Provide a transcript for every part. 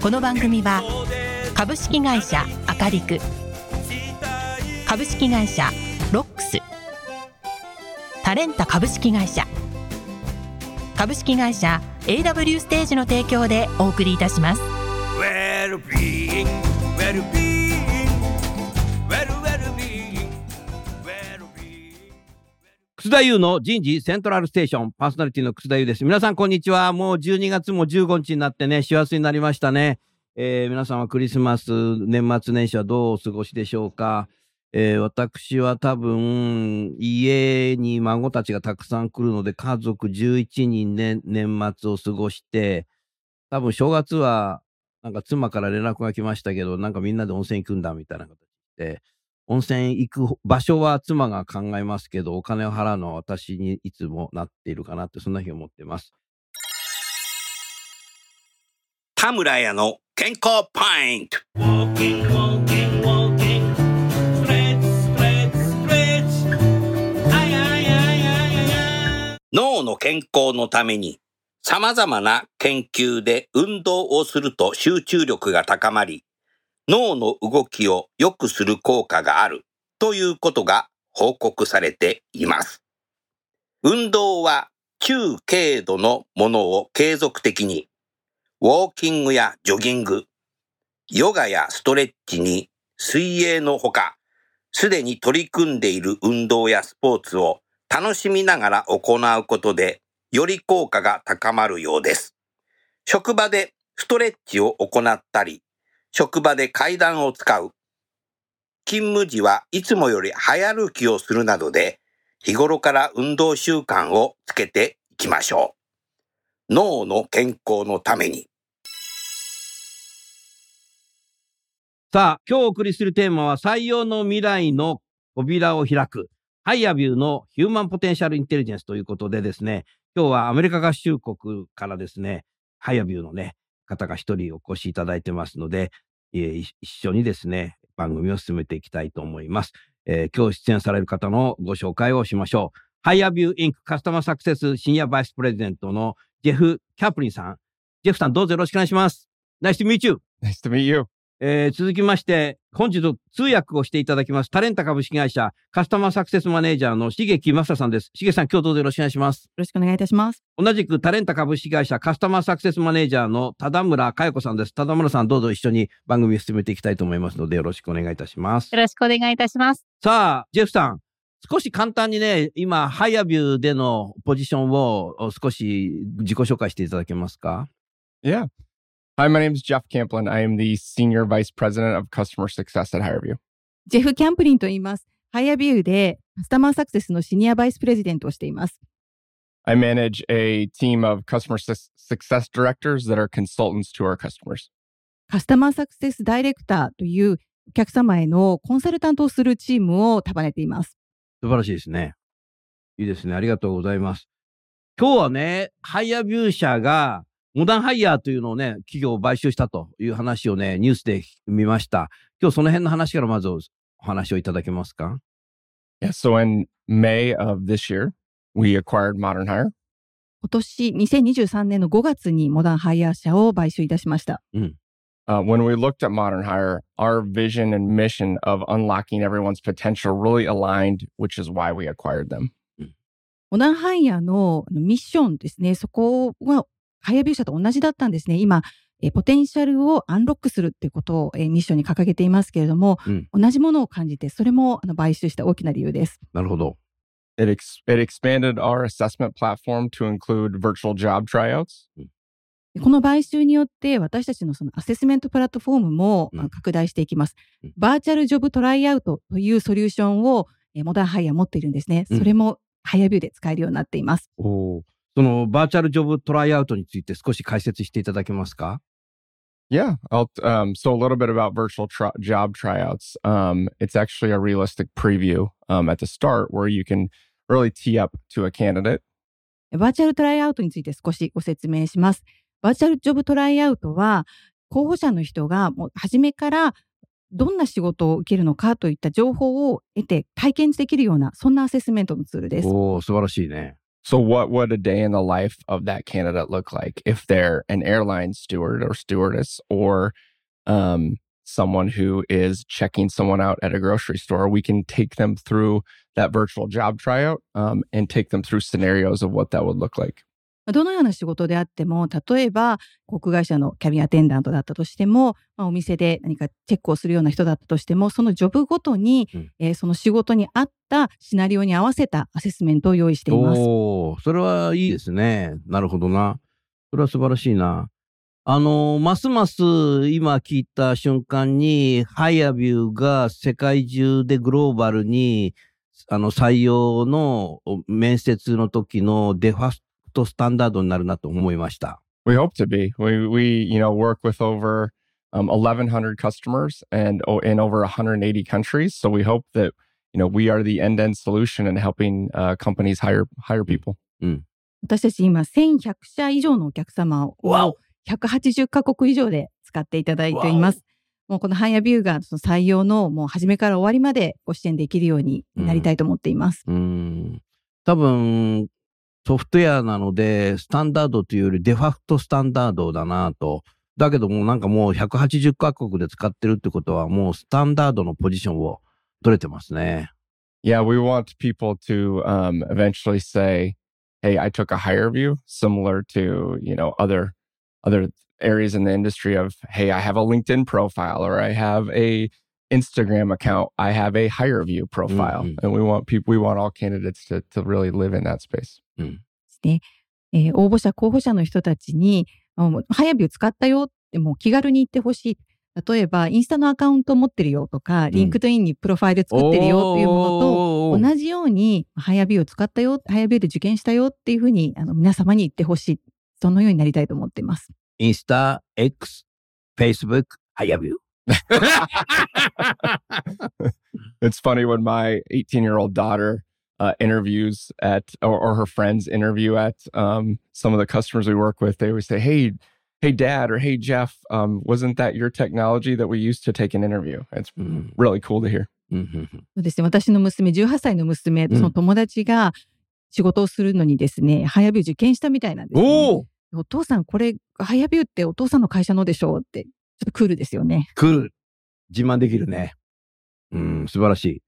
この番組は株式会社アカリク株式会社ロックスタレンタ株式会社株式会社 AW ステージの提供でお送りいたします。Well 楠田優の人事セントラルステーションパーソナリティの楠田優です。皆さんこんにちは。もう12月も15日になってね、師走になりましたね。えー皆さんはクリスマス、年末年始はどうお過ごしでしょうか。えー私は多分、家に孫たちがたくさん来るので、家族11人で年末を過ごして、多分正月は、なんか妻から連絡が来ましたけど、なんかみんなで温泉行くんだみたいな形で、温泉行く場所は妻が考えますけど、お金を払うのは私にいつもなっているかなって、そんな日を思ってます。田村屋の健康ポイント。脳の健康のために様々な研究で運動をすると集中力が高まり脳の動きを良くする効果があるということが報告されています。運動は中軽度のものを継続的にウォーキングやジョギング、ヨガやストレッチに水泳のほか、すでに取り組んでいる運動やスポーツを楽しみながら行うことで、より効果が高まるようです。職場でストレッチを行ったり、職場で階段を使う、勤務時はいつもより早歩きをするなどで、日頃から運動習慣をつけていきましょう。脳の健康のために。さあ、今日お送りするテーマは採用の未来の扉を開く、 HireVue の Human Potential Intelligence ということでですね、今日はアメリカ合衆国からですね、 HireVue のね、方が一人お越しいただいてますので、えー一緒にですね、番組を進めていきたいと思います。えー今日出演される方のご紹介をしましょう。ハイアビューインクカスタマーサクセスシニアバイスプレゼントのジェフ・キャプリンさん。ジェフさんどうぞよろしくお願いします。Nice to meet you! Nice to meet you. えー続きまして、本日通訳をしていただきます、タレンタ株式会社カスタマーサクセスマネージャーの重木正さんです。重木さん、今日どうぞよろしくお願いします。よろしくお願いいたします。同じくタレンタ株式会社カスタマーサクセスマネージャーの田村佳代子さんです。田村さん、どうぞ一緒に番組を進めていきたいと思いますので、よろしくお願いいたします。よろしくお願いいたします。さあ、ジェフさん、少し簡単にね、今、 HireVue でのポジションをお少し自己紹介していただけますか？Yeah. Hi, my name is Jeff Camplin. I am the Senior Vice President of Customer Success at HireVue. ジェフ・キャンプリンと言います。 HireVue でカスタマーサクセスのシニアバイスプレジデントをしています。I manage a team of customer su- success directors that are consultants to our customers. カスタマーサクセスダイレクターというお客様へのコンサルタントをするチームを束ねています。素晴らしいですね。いいですね。ありがとうございます。今日はね、ハイアビュー社が、モダンハイヤーというのをね、企業を買収したという話をね、ニュースで見ました。今日その辺の話からまずお話をいただけますか Yeah. So in May of this year, we acquired Modern Hire. 今年2023年の5月にモダンハイヤー社を買収いたしました。Uh, when we looked at Modern Hire, our vision and mission of unlocking everyone's potential really aligned, which is why we acquired them. モダンハイヤーのミッションですね、そこはハイアビュー社と同じだったんですね。今、えポテンシャルをアンロックするっていうことを、えミッションに掲げていますけれども、うん同じものを感じて、それもあの買収した大きな理由です。なるほど。It, ex- it expanded our assessment platform to include virtual job tryouts. この買収によって私たちのそのアセスメントプラットフォームも拡大していきます。うんバーチャルジョブトライアウトというソリューションをえモダンハイヤー持っているんですね。うんそれもハイヤービューで使えるようになっています。おーそのバーチャルジョブトライアウトについて少し解説していただけますか？Yeah, I'll um, so a little bit about virtual tr- job tryouts. Um, it's actually a realistic preview um, at the start where you can really tee up to a candidate. バーチャルトライアウトについて少しご説明します。バーチャルジョブトライアウトは、候補者の人がもう初めからどんな仕事を受けるのかといった情報を得て体験できるような、そんなアセスメントのツールです。おお素晴らしいね。So, what would a day in the life of that candidate look like if they're an airline steward or stewardess or um, someone who is checking someone out at a grocery store? We can take them through that virtual job tryout um, and take them through scenarios of what that would look like. どのような仕事であっても、例えば航空会社のキャビンアテンダントだったとしても、まあ、お店で何かチェックをするような人だったとしても、そのジョブごとに、うんえーその仕事に合ったシナリオに合わせたアセスメントを用意しています。おおそれはいいですね。なるほどな。それは素晴らしいな。あの、ますます今聞いた瞬間に、ハイアビューが世界中でグローバルに、あの、採用の面接の時のデファクトスタンダードになるなと思いました。We hope to be. We we you know work with over um, 1,100 customers and oh, in over 180 countries. So we hope that you know we are the end-to-end solution in helping uh, companies hire hire people. 私たち今1100社以上のお客様を180カ国以上で使っていただいています。もうこのハイアビューがその採用のもう初めから終わりまでご支援できるようになりたいと思っています。うん。多分、ソフトウェアなので、スタンダードというよりデファクトスタンダードだなと。だけどもなんかもう180カ国で使ってるってことはもうスタンダードのポジションを取れてますね。 Yeah, we want people to um, eventually say, "Hey, I took a hire view," similar to you know other other areas in the industry of, "Hey, I have a LinkedIn profile or I have a Instagram account. I have a hire view profile," Mhm. and we want people. We want all candidates to to really live in that space. ですね。えー応募者、候補者の人たちに、あもう HireVue 使ったよってもう気軽に言ってほしい。例えば、インスタのアカウント持ってるよとか、 LinkedIn にプロファイル作ってるよっていうものと、同じように、 HireVue を使ったよ、 HireVue で受験したよっていうふうに、あの、皆様に言ってほしい。そのようになりたいと思っています。インスタ、X、Facebook、ハイアビュー。It's funny when my 18 year old daughter uh, interviews at, or, or her friends interview at um, some of the customers we work with. They always say, "Hey, hey, Dad," or "Hey, Jeff, um, wasn't that your technology that we used to take an interview?" It's うん。really cool to hear. そうですね。私の娘、18歳の娘、うんその友達が仕事をするのにですね、 HireVue 受験したみたいなんです、ね。おおお父さん、これ、 HireVue ってお父さんの会社のでしょうって、ちょっとクールですよね。クール。自慢できるね。うん、素晴らしい。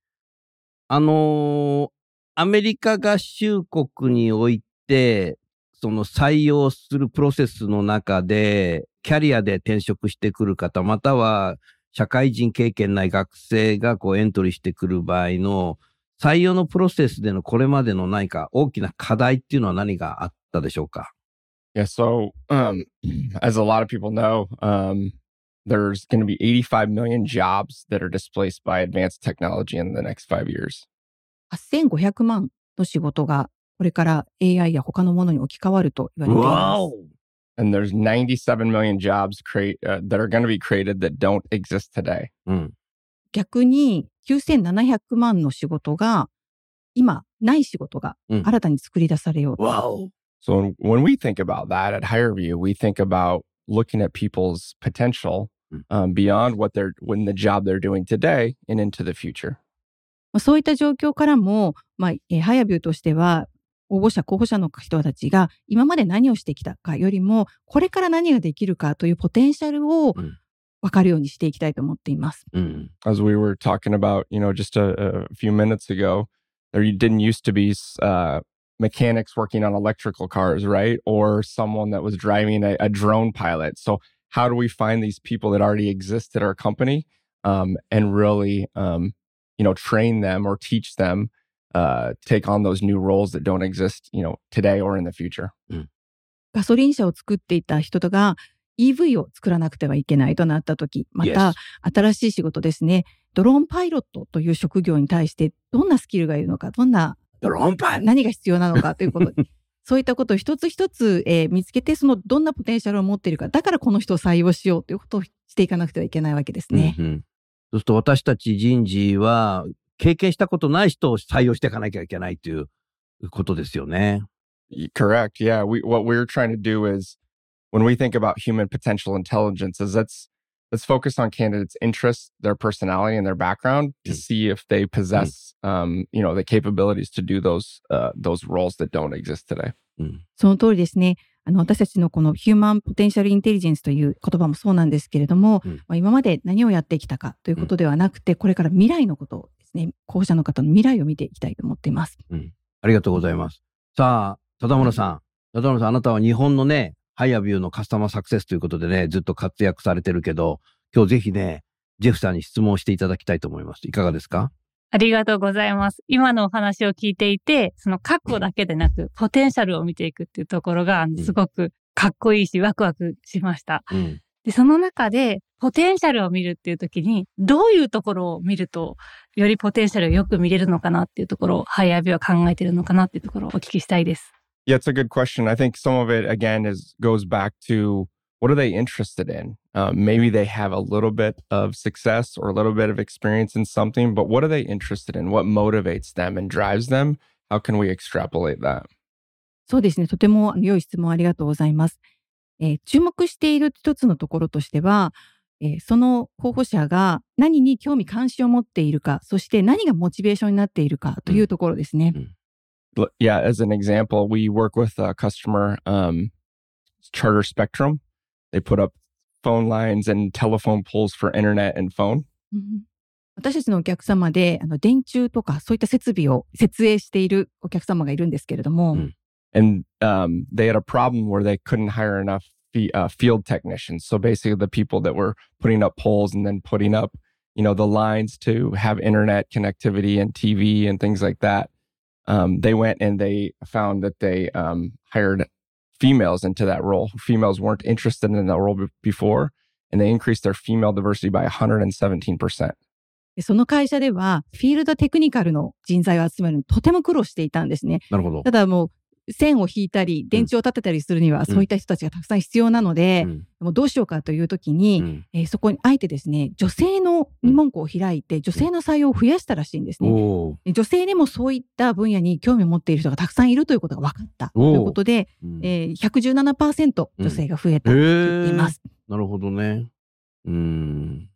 あのーアメリカ合衆国において、その採用するプロセスの中で、キャリアで転職してくる方、または社会人経験ない学生がこうエントリーしてくる場合の採用のプロセスでのこれまでの何か大きな課題っていうのは何があったでしょうか Yeah. So, um, as a lot of people know, um, there's going to be 85 million jobs that are displaced by advanced technology in the next five years. 8500万の仕事が、これから AI や他のものに置き換わると言われています。And there's 97 million jobs create uh, that are going to be created that don't exist today. うん。逆に、9700万の仕事が、今、ない仕事がうん新たに作り出されようと。わお So when we think about that at HireView, we think about looking at people's potential Mm. um, beyond what they're when the job they're doing today and into the future. まあそういった状況からも、まあ、えーハイアビューとしては、応募者、候補者の人たちが今まで何をしてきたかよりも、これから何ができるかというポテンシャルをうん分かるようにしていきたいと思っています。うん。As we were talking about, you know, just a, a few minutes ago, there didn't used to be uh, mechanics working on electrical cars, right? Or someone that was driving a, a drone pilot. So how do we find these people that already exist at our company um, and really, um, you know, train them or teach them uh, take on those new roles that don't exist, you know, today or in the future? ガソリン車を作っていた人が EV を作らなくてはいけないとなったとき、また Yes. 新しい仕事ですね、ドローンパイロットという職業に対してどんなスキルがいるのか、どんなドローンパイ。何が必要なのかということ そういったことを一つ一つ、えー見つけて、そのどんなポテンシャルを持っているか、だからこの人を採用しようということをしていかなくてはいけないわけですね。うんうんそうすると私たち人事は経験したことない人を採用していかなきゃいけないということですよね。Correct. Yeah. We what we're trying to do is when we think about human potential intelligence is let's let's focus on candidates' interests, their personality, and their background to Mm. see if they possess um, you know, the capabilities to do those uh those roles that don't exist today. その通りですね。あの、私たちのこのヒューマンポテンシャルインテリジェンスという言葉もそうなんですけれども、うんまあ、今まで何をやってきたかということではなくて、これから未来のことをですね、候補者の方の未来を見ていきたいと思っています。ありがとうございます。さあ、田村さん。田村さん、あなたは日本のね、ハイアビューのカスタマーサクセスということでね、ずっと活躍されてるけど、今日ぜひね、ジェフさんに質問していただきたいと思います。いかがですか？ありがとうございます。今のお話を聞いていて、その過去だけでなく、ポテンシャルを見ていくっていうところが、すごくかっこいいし、ワクワクしました。うん。で、その中で、ポテンシャルを見るっていう時に、どういうところを見ると、よりポテンシャルをよく見れるのかなっていうところを、ハイアビは考えてるのかなっていうところをお聞きしたいです。Yeah, it's a good question. I think some of it again is goes back to what are they interested in? Um, maybe they have a little bit of success or a little bit of experience in something, but what are they interested in? What motivates them and drives them? How can we extrapolate that? そうですね。とても良い質問ありがとうございます。えー注目している一つのところとしては、えーその候補者が何に興味関心を持っているか、そして何がモチベーションになっているかというところですね。L- Yeah, as an example, we work with a customer, um, Charter Spectrum. They put up phone lines and telephone poles for internet and phone. うん私たちのお客様で、あの、電柱とかそういった設備を設営しているお客様がいるんですけれども、うん and um, they had a problem where they couldn't hire enough fe- uh, field technicians. So basically, the people that were putting up poles and then putting up, you know, the lines to have internet connectivity and TV and things like that. Um, they went and they found that they um, hired females into that role. Females weren't interested in that role be- before, and they increased their female diversity by 117%. でその会社では、フィールドテクニカルの人材を集めるのにとても苦労していたんですね。なるほどた。だもう、 線を引いたり、電池を立てたりするには、そういった人たちがたくさん必要なので、うんもうどうしようかという時に、うんえーそこにあえてですね、女性の二門戸を開いて、女性の採用を増やしたらしいんですね。女性でもそういった分野に興味を持っている人がたくさんいるということが分かったということで、うんえー、117%女性が増えたと言っています。なるほどね。うん。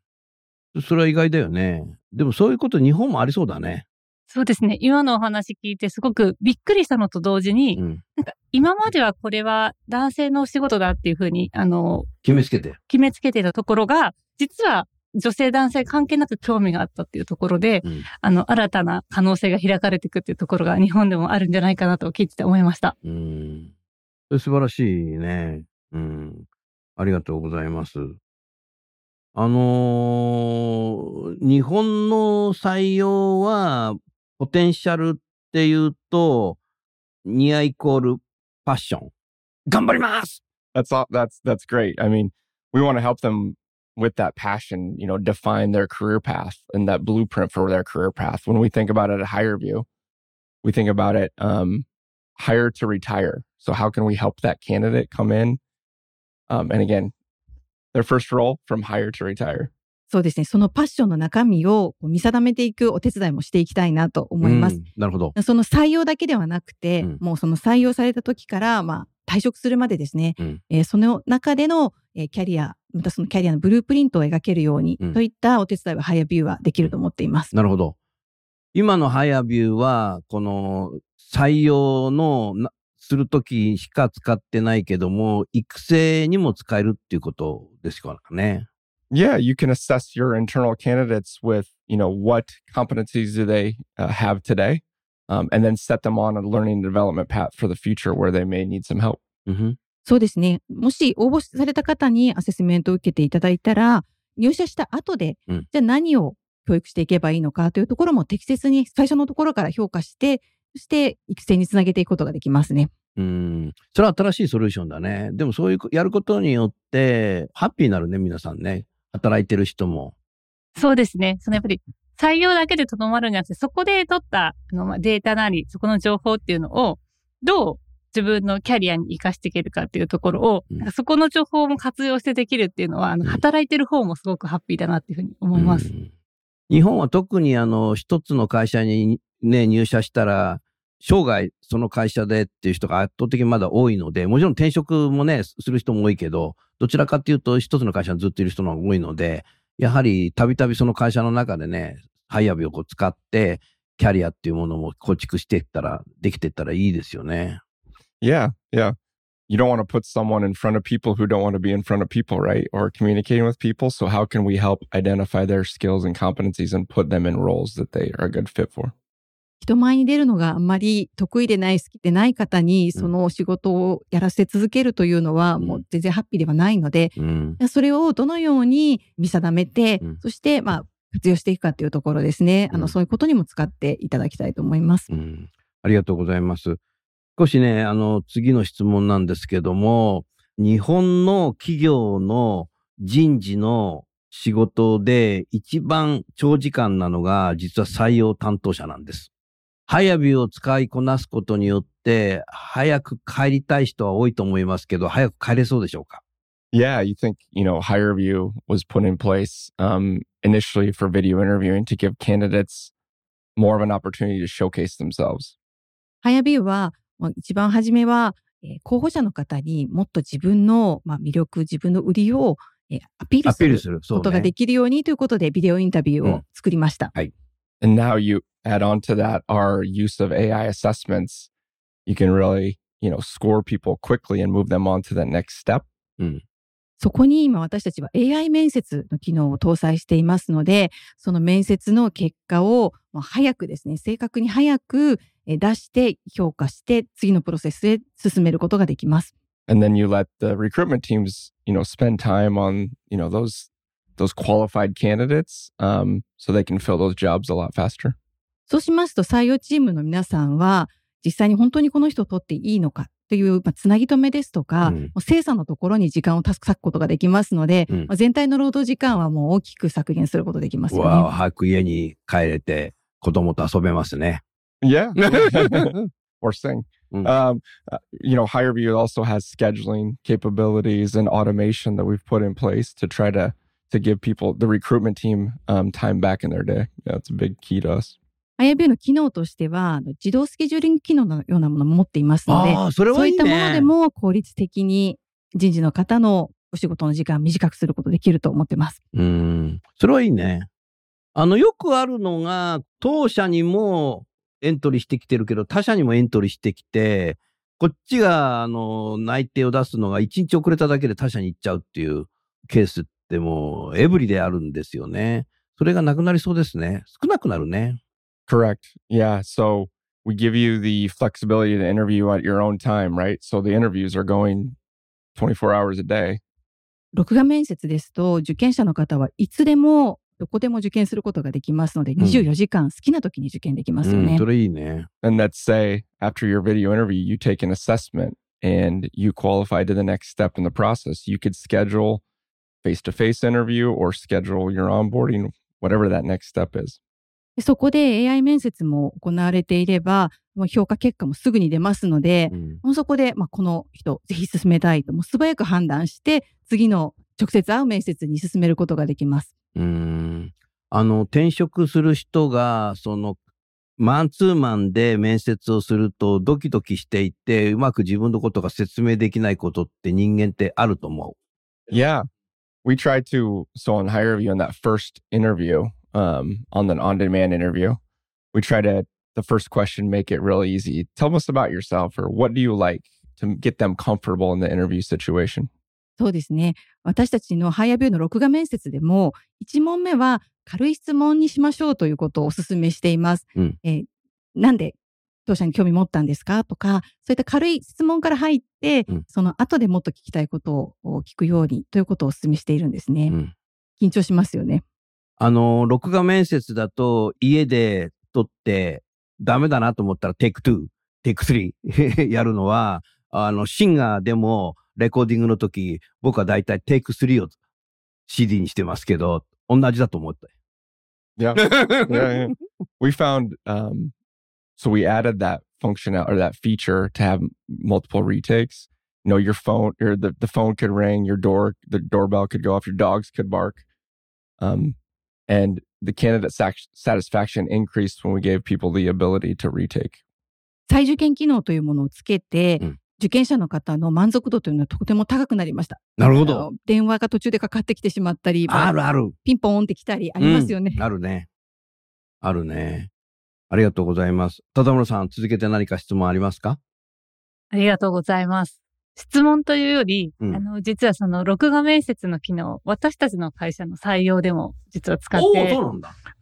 それは意外だよね。でもそういうこと日本もありそうだね。そうですね。今のお話聞いてすごくびっくりしたのと同時に、うん。なんか今まではこれは男性のお仕事だっていうふうに、あの、決めつけて。決めつけてたところが、実は女性男性関係なく興味があったっていうところで、うん。あの、新たな可能性が開かれていくっていうところが日本でもあるんじゃないかなと聞いてて思いました。うん。素晴らしいね。うん。ありがとうございます。あのー日本の採用は、ポテンシャルっていうと、ニアイコールパッション。頑張ります That's all. That's that's great. I mean, we want to help them with that passion. You know, define their career path and that blueprint for their career path. When we think about it at Higher View, we think about it um, hire to retire. So how can we help that candidate come in? Um, and again, their first role from hire to retire. そうですね。そのパッションの中身を見定めていくお手伝いもしていきたいなと思います。うんなるほど。その採用だけではなくて、うんもうその採用された時から、まあ、退職するまでですね、うんえーその中での、えーキャリア、またそのキャリアのブループリントを描けるように、うんといったお手伝いは HireVue はできると思っています。なるほど。今の HireVue は、この採用のなするときしか使ってないけども、育成にも使えるっていうことですかね。Yeah, you can assess your internal candidates with, you know, what competencies do they uh, have today, um, and then set them on a learning and development path for the future where they may need some help. うんふんそうですね。もし応募された方にアセスメントを受けていただいたら、入社した後で、うんじゃあ何を教育していけばいいのかというところも適切に最初のところから評価して、そして育成につなげていくことができますね。うん。それは新しいソリューションだね。でもそういう、やることによって、ハッピーになるね、皆さんね。働いてる人も。そうですね。そのやっぱり採用だけでとどまるんじゃなくて、そこで取ったあのまあデータなり、そこの情報っていうのを、どう自分のキャリアに活かしていけるかっていうところを、うんそこの情報も活用してできるっていうのは、あの、うん働いてる方もすごくハッピーだなっていうふうに思います。うん日本は特にあの、一つの会社にね、入社したら、生涯その会社でっていう人が圧倒的にまだ多いので、もちろん転職もね、する人も多いけど、どちらかっていうと一つの会社にずっといる人の方が多いので、やはりたびたびその会社の中でね、ハイアビをこう使って、キャリアっていうものも構築していったら、できていったらいいですよね。Yeah, yeah. You don't want to put someone in front of people who don't want to be in front of people, right? Or communicating with people. So, how can we help identify their skills and competencies and put them in roles that they are a good fit for? 人前に出るのがあんまり得意でない、好きでない方に、その仕事をやらせ続けるというのは、うんもう全然ハッピーではないので、うん。それをどのように見定めて、うんそして、まあ、活用していくかっていうところですね。あの、うんそういうことにも使っていただきたいと思います。うん。ありがとうございます。少しね、あの、次の質問なんですけども、日本の企業の人事の仕事で一番長時間なのが実は採用担当者なんです。ハヤビを使いこなすことによって、早く帰りたい人は多いと思いますけど、早く帰れそうでしょうか Yeah, you think, you know, HireView was put in place um, initially for video interviewing to give candidates more of an opportunity to showcase themselves. ハヤビューは、まあ一番初めは、えー候補者の方にもっと自分の、まあ、魅力、自分の売りを、えーアピールすることがで。きるようにということで、ビデオインタビューをうん作りました。And now you add on to that our use of AI assessments. You can really, you know, score people quickly and move them on to the next step. そこに今私たちは AI 面接の機能を搭載していますので、その面接の結果をまあ早くですね、正確に早くえー出して評価して次のプロセスへ進めることができます。And then you let the recruitment teams, you know, spend time on, you know, those those qualified candidates um, so they can fill those jobs a lot faster. そうしますと採用チームの皆さんは実際に本当にこの人を取っていいのかという、まあ、つなぎ止めですとか、うん精査のところに時間を割くことができますので、うんまあ全体の労働時間はもう大きく削減することができますよわあ、ね。早く家に帰れて子供と遊べますね。Yeah. or sing. Mm. Um, uh, you know, HireView also has scheduling capabilities and automation that we've put in place to try to to give people the recruitment team um, time back in their day. Yeah, it's a big key to us. IAB の機能としては、自動スケジューリング機能のようなものも持っていますので、ああ、それそうはいいね。いったものでも効率的に人事の方のお仕事の時間を短くすることできると思ってます。うん。それはいいね。あの、よくあるのが、当社にもエントリーしてきてるけど、他社にもエントリーしてきて、こっちが、あの、内定を出すのが1日遅れただけで他社に行っちゃうっていうケースってもう、エブリであるんですよね。それがなくなりそうですね。少なくなるね。Correct. Yeah. So we give you the flexibility to interview at your own time, right? So the interviews are going 24 hours a day. 録画面接ですと、受験者の方はいつでも、どこでも受験することができますので、ん24時間好きな時に受験できますよね。うん、それいいね。 And let's say after your video interview, you take an assessment and you qualify to the next step in the process. You could schedule face to face interview or schedule your onboarding, whatever that next step is. でそこで AI 面接も行われていれば、もう評価結果もすぐに出ますので、うんもうそこで、まあ、この人、ぜひ進めたいと、もう素早く判断して、次の直接会う面接に進めることができます。うーんあの、転職する人が、その、マンツーマンで面接をするとドキドキしていて、うまく自分のことが説明できないことって人間ってあると思 Yeah. We try to, so on HireView, on that first interview, um, on the on demand interview, we try to, the first question, make it really easy. Tell us about yourself or what do you like to get them comfortable in the interview situation. そうですね。私たちのハイアビューの録画面接でも、1問目は軽い質問にしましょうということをお勧めしています。うんえーなんで当社に興味持ったんですかとか、そういった軽い質問から入って、うんその後でもっと聞きたいことを聞くようにということをお勧めしているんですう。ね。うん緊張しますよね。あの、録画面接だと家で撮ってダメだなと思ったらテイク2、テイク3やるのは、あの、シンガーでもレコーディングの時、僕はだいたいテイク3を CD にしてますけど、同じだと思った。Yeah. yeah, yeah. We found, um, so we added that function or that feature to have multiple retakes. You know, your phone or the, the phone could ring, your door, the doorbell could go off, your dogs could bark. Um, and the candidate sac- satisfaction increased when we gave people the ability to retake. 再受験機能というものをつけて、うん受験者の方の満足度というのはとても高くなりました。なるほど。電話が途中でかかってきてしまったり、あるある。ピンポーンって来たりありますよね。あるね。あるね。ありがとうございます。田村さん、続けて何か質問ありますか？ありがとうございます。質問というより、うんあの、実はその録画面接の機能、私たちの会社の採用でも実は使って。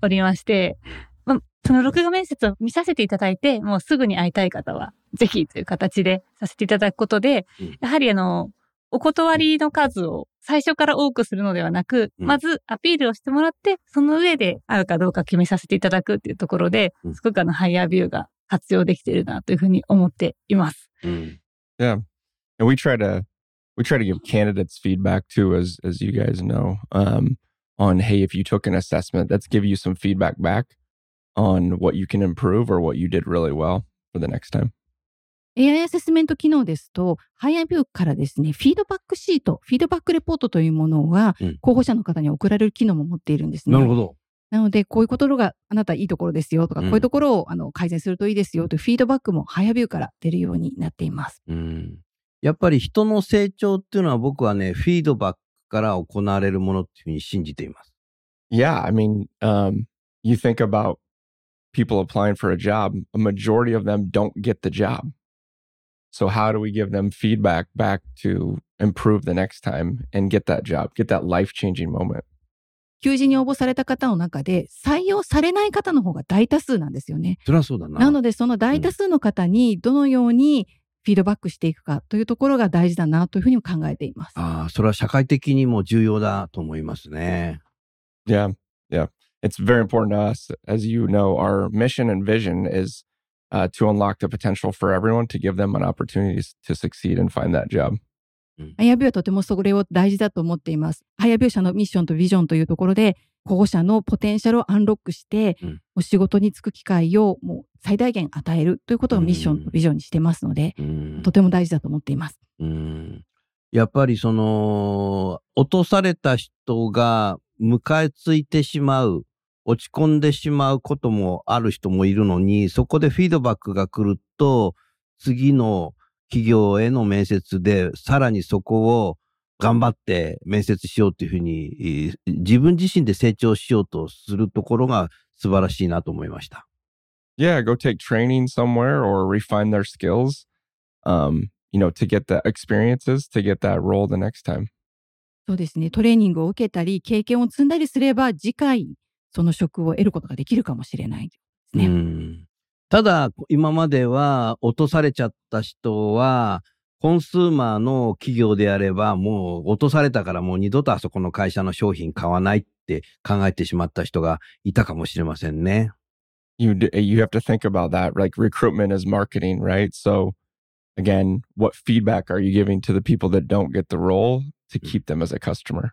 おりまして、ま、その録画面接を見させていただいて、もうすぐに会いたい方は、ぜひという形でさせていただくことで、うんやはりあの、お断りの数を最初から多くするのではなく、うんまずアピールをしてもらって、その上で会うかどうか決めさせていただくっていうところでうん、すごくあの、ハイヤービューが活用できているなというふうに思っています。うん。Yeah. And we try to we try to give candidates feedback too, as as you guys know, um, on hey, if you took an assessment, let's give you some feedback back on what you can improve or what you did really well for the next time. AI アセスメント機能ですと、ハイアービューからですね、フィードバックシート、フィードバックレポートというものがうん候補者の方に送られる機能も持っているんですね。なるほど。なので、こういうところがあなたいいところですよとか、うんこういうところをあの改善するといいですよというフィードバックもハイアービューから出るようになっています。うん。やっぱり人の成長っていうのは僕はね、フィードバックから行われるものっていうふうに信じています。Yeah, I mean, um, you think about people applying for a job, a majority of them don't get the job. So how do we give them feedback back to improve the next time and get that job, get that life-changing moment? 求人に応募された方の中で採用されない方の方が大多数なんですよね。そりゃそうだな。なので、その大多数の方にどのようにフィードバックしていくかというところが大事だなというふうにも考えています。ああ、それは社会的にも重要だと思いますね。Yeah, yeah. It's very important to us. As you know, our mission and vision is uh, to unlock the potential for everyone to give them an opportunity to succeed and find that job. HireVue はとてもそれを大事だと思っています。 HireVue 社のミッションとビジョンというところで、候補者のポテンシャルをアンロックして、うん。お仕事に就く機会をもう最大限与えるということをミッションとビジョンにしてますので、うん。とても大事だと思っています。うん。やっぱりその、落とされた人が迎えついてしまう、落ち込んでしまうこともある人もいるのに、そこでフィードバックが来ると、次の企業への面接で、さらにそこを頑張って面接しようというふうに、えー自分自身で成長しようとするところが素晴らしいなと思いました。Yeah, go take training somewhere or refine their skills, um, you know, to get the experiences to get that role the next time. そうですね。トレーニングを受けたり、経験を積んだりすれば、次回、その職を得ることができるかもしれないですね。うんただ、今までは落とされちゃった人は、コンスーマーの企業であれば、もう落とされたからもう二度とあそこの会社の商品買わないって考えてしまった人がいたかもしれませんね。You you have to think about that. Like recruitment is marketing, right? So, again, what feedback are you giving to the people that don't get the role to keep them as a customer?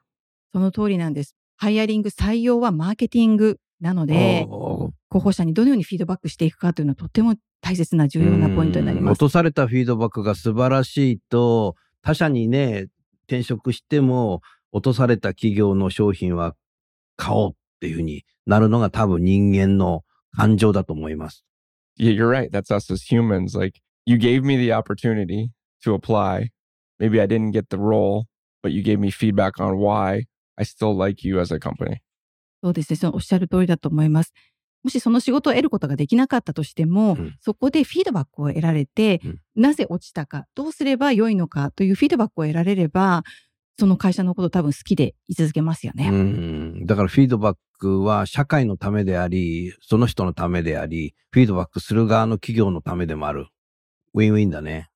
その通りなんです。ハイアリング、採用はマーケティングなので、候補者にどのようにフィードバックしていくかというのはとても大切な重要なポイントになります。とされたフィードバックが素晴らしいと、他社にね、転職しても、落とされた企業の商品は買おうっていうふうになるのが多分人間の感情だと思います。Yeah, you're right. That's us as humans. Like you gave me the opportunity to apply. Maybe I didn't get the role, but you gave me feedback on why I still like you as a company. そうですね。そのおっしゃる通りだと思います。もしその仕事を得ることができなかったとしても、うんそこでフィードバックを得られて、うんなぜ落ちたか、どうすれば良いのかというフィードバックを得られれば、その会社のこと多分好きでい続けますよね。うん。だからフィードバックは社会のためであり、その人のためであり、フィードバックする側の企業のためでもある。ウィンウィンだね。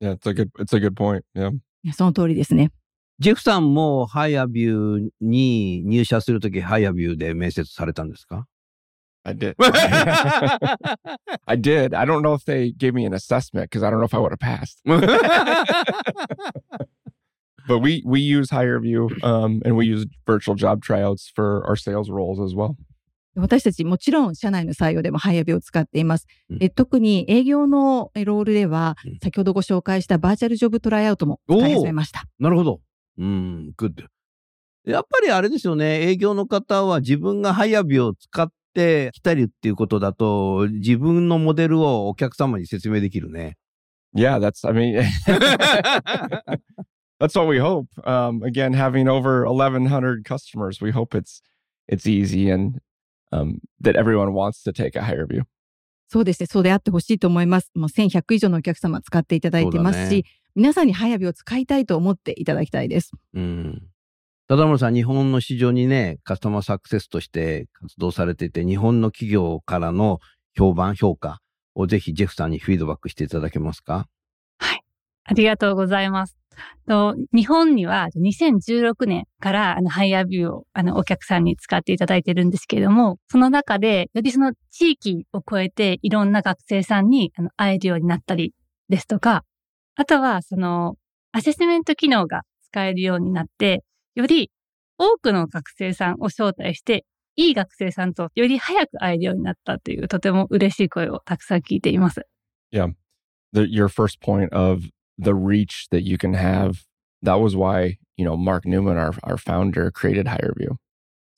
Yeah, it's a good it's a good point. Yeah. いやその通りですね。ジェフさんもハイアビューに入社するときハイアビューで面接されたんですか？I did. I did. I don't know if they gave me an assessment because I don't know if I would have passed. but we we use HireView um, and we use virtual job tryouts for our sales roles as well. 私たちもちろん社内の採用でもハイアビを使っています。うんえ特に営業のえロールではうん、先ほどご紹介したバーチャルジョブトライアウトも使い始めました。なるほど。うん、 Good。やっぱりあれですよね、営業の方は自分が HireVue を使って来たりっていうことだと、自分のモデルをお客様に説明できるね。Yeah, that's, I mean, that's what we hope. Um, again, having over 1,100 customers, we hope it's, it's easy and um, that everyone wants to take a HireVue. そうですね。そうであってほしいと思います。もう1100以上のお客様使っていただいてますし、ね皆さんにハイアビを使いたいと思っていただきたいです。うん。忠村さん、日本の市場にね、カスタマーサクセスとして活動されてて、日本の企業からの評判、評価をぜひジェフさんにフィードバックしていただけますか？はいありがとうございます。と日本には2016年からあのハイアビューをあのお客さんに使っていただいてるんですけれども、その中でよりその地域を超えていろんな学生さんにあの会えるようになったりですとか、あとはそのアセスメント機能が使えるようになって、より多くの学生さんを招待して、いい学生さんとより早く会えるようになったというとても嬉しい声をたくさん聞いています。Yeah. The, your first point of the reach that you can have, that was why, you know, Mark Newman, our, our founder, created Higher View.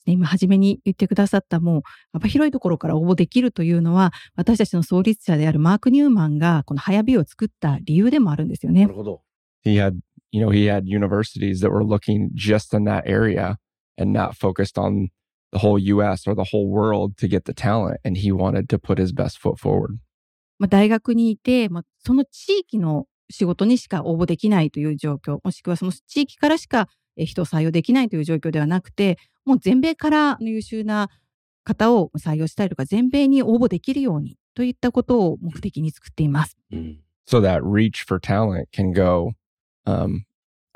今初めに言ってくださったもう幅広いところから応募できるというのは私たちの創立者であるマーク・ニューマンがこのハヤビを作った理由でもあるんですよねなる。ほど。He had, you know, he had universities that were looking just in that area and not focused on the whole US or the whole world to get the talent. And he wanted to put his best foot forward. まあ、大学にいて、まあ、その地域の仕事にしか応募できないという状況もしくはその地域からしかえ人を採用できないという状況ではなくてもう全米から優秀な方を採用したりとか全米に応募できるようにといったことを目的に作っています。うん。So that reach for talent can go um,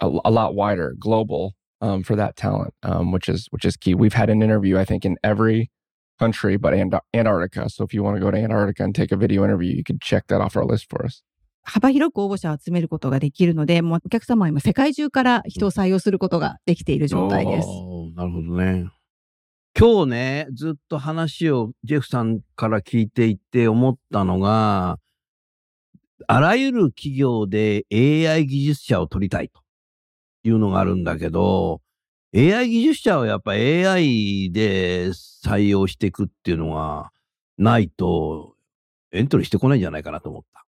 a, a lot wider, global um, for that talent, um, which is which is key. We've had an interview, I think, in every country but Ant- Antarctica. So if you want to go to Antarctica and take a video interview, you can check that off our list for us. 幅広く応募者を集めることができるので、もうお客様は今世界中から人を採用することができている状態です。なるほどね。今日ね、ずっと話をジェフさんから聞いていて思ったのが、あらゆる企業で AI 技術者を取りたいというのがあるんだけど、AI 技術者をやっぱ AI で採用していくっていうのがないとエントリーしてこないんじゃないかなと思った。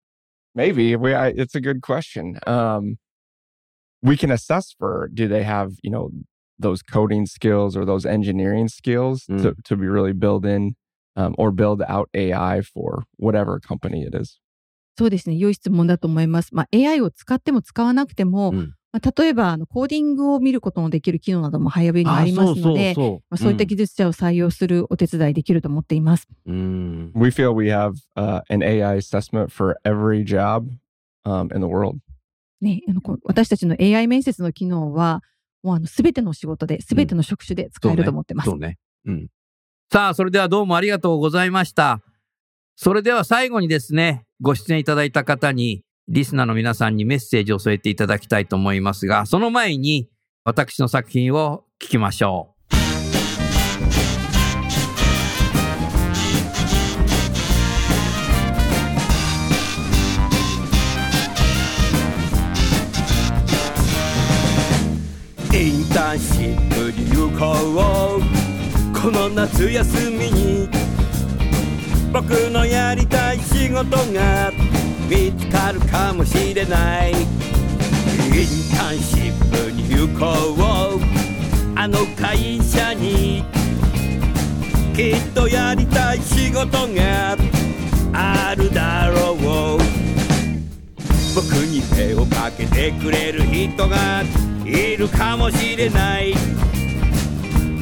Maybe we. I, it's a good question. Um, we can assess for do they have you know those coding skills or those engineering skills to to be really build in um, or build out AI for whatever company it is. そうですね。良い質問だと思います。まあ、AI を使っても使わなくても、うんまあ、例えばあのコーディングを見ることのできる機能などもハイアビにありますので、そうそうまあ、そういった技術者を採用するお手伝いできると思っています。うん。うん。We feel we have uh, an AI assessment for every job um, in the world. ね、あの私たちの AI 面接の機能は、もうあの全ての仕事で、全ての職種で使えると思ってます。そうね。うん。さあ、それではどうもありがとうございました。それでは最後にですね、ご出演いただいた方に、リスナーの皆さんにメッセージを添えていただきたいと思いますが、その前に私の作品を聞きましょう。インターンシップに行こうこの夏休みに僕のやりたい仕事が見つかるかもしれない。インターンシップに行こう。あの会社にきっとやりたい仕事があるだろう。僕に手をかけてくれる人がいるかもしれない。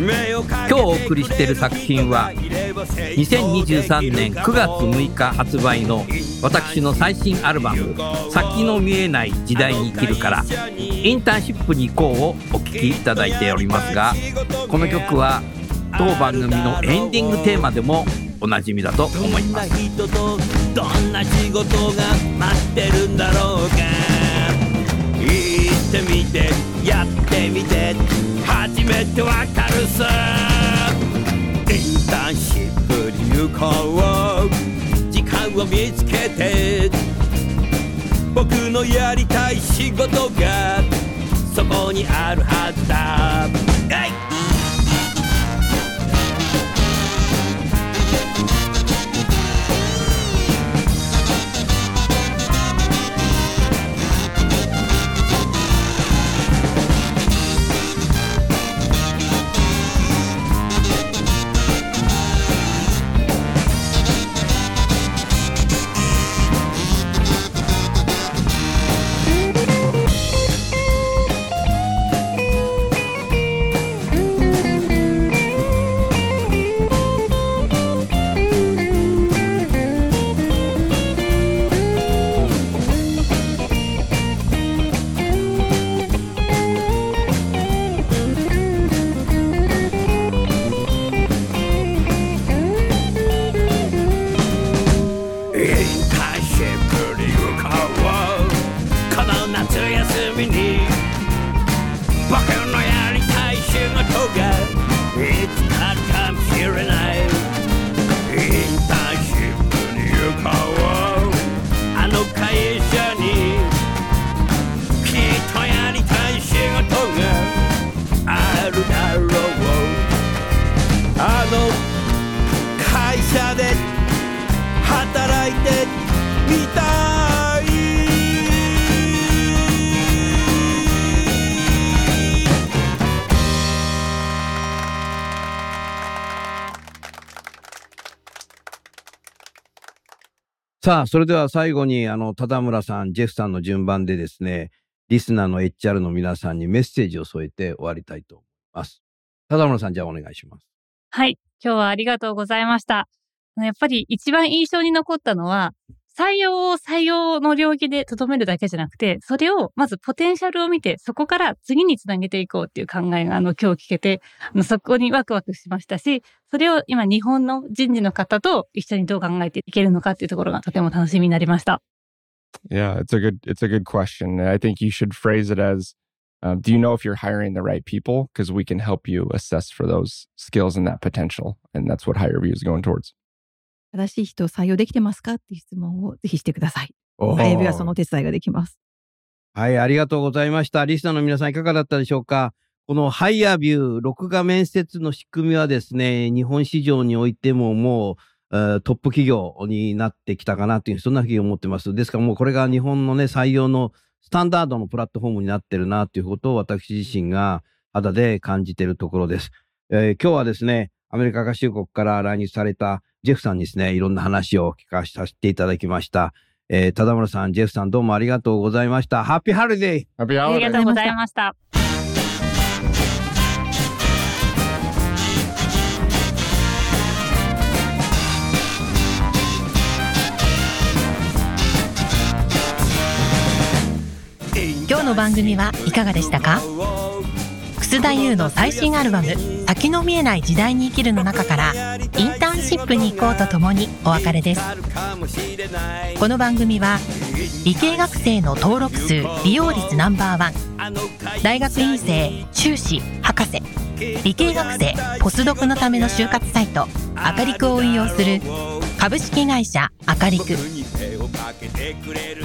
今日お送りしている作品は2023年9月6日発売の私の最新アルバム「先の見えない時代に生きる」から「インターンシップに行こう」をお聴きいただいておりますがこの曲は当番組のエンディングテーマでもおなじみだと思います。どんな仕事が待ってるんだろうか。行ってみてやってみて。初めてわかるさ。インターンシップに行こう時間を見つけて僕のやりたい仕事がそこにあるはずだ。いさあ、それでは最後に、あの、田村さん、ジェフさんの順番でですね、リスナーの HR の皆さんにメッセージを添えて終わりたいと思います。田村さん、じゃあお願いします。はい。今日はありがとうございました。やっぱり一番印象に残ったのは、採用を採用の領域で留めるだけじゃなくて、それをまずポテンシャルを見て、そこから次につなげていこうっていう考えが、あの、今日聞けて、あ、そこにワクワクしましたし、それを今日本の人事の方と一緒にどう考えていけるのかっていうところがとても楽しみになりました。Yeah, it's a good it's a good question. I think you should phrase it as um, do you know if you're hiring the right people? Because we can help you assess for those skills and that potential. And that's what HireView is going towards. 正しい人を採用できてますか？っていう質問をぜひしてください。おーハイビはそのお手伝いができます。はい、ありがとうございました。リスナーの皆さんいかがだったでしょうか？このハイヤービュー、録画面接の仕組みはですね、日本市場においてももう、えートップ企業になってきたかなという、そんなふうに思ってます。ですからもうこれが日本のね、採用のスタンダードのプラットフォームになってるなということを私自身が肌で感じているところです。えー今日はですね、アメリカ合衆国から来日されたジェフさんにですね、いろんな話を聞かさせていただきました。えー、田村さん、ジェフさんどうもありがとうございました。ハッピーハリデー Happy あり.がとうございました。今日の番組はいかがでしたか？楠田優の最新アルバム「先の見えない時代に生きる」の中から「インターンシップに行こう」とともにお別れです。この番組は理系学生の登録数利用率ナンバーワン大学院生修士博士理系学生ポスドクのための就活サイトアカリクを運用する株式会社アカリク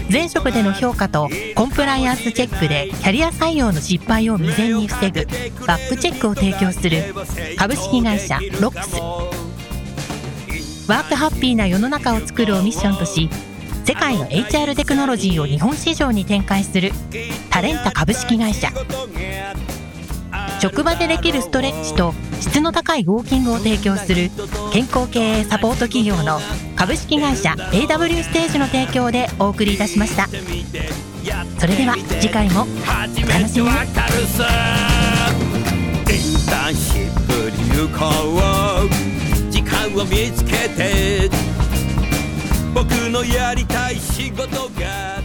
前職での評価とコンプライアンスチェックでキャリア採用の失敗を未然に防ぐバックチェックを提供する株式会社ロックス。ワークハッピーな世の中を作るをミッションとし世界の HR テクノロジーを日本市場に展開するタレンタ株式会社。職場でできるストレッチと質の高いウォーキングを提供する健康経営サポート企業の株式会社 AW ステージの提供でお送りいたしました。それでは次回も初めてわかるさインターンシップに時間を見つけて僕のやりたい仕事が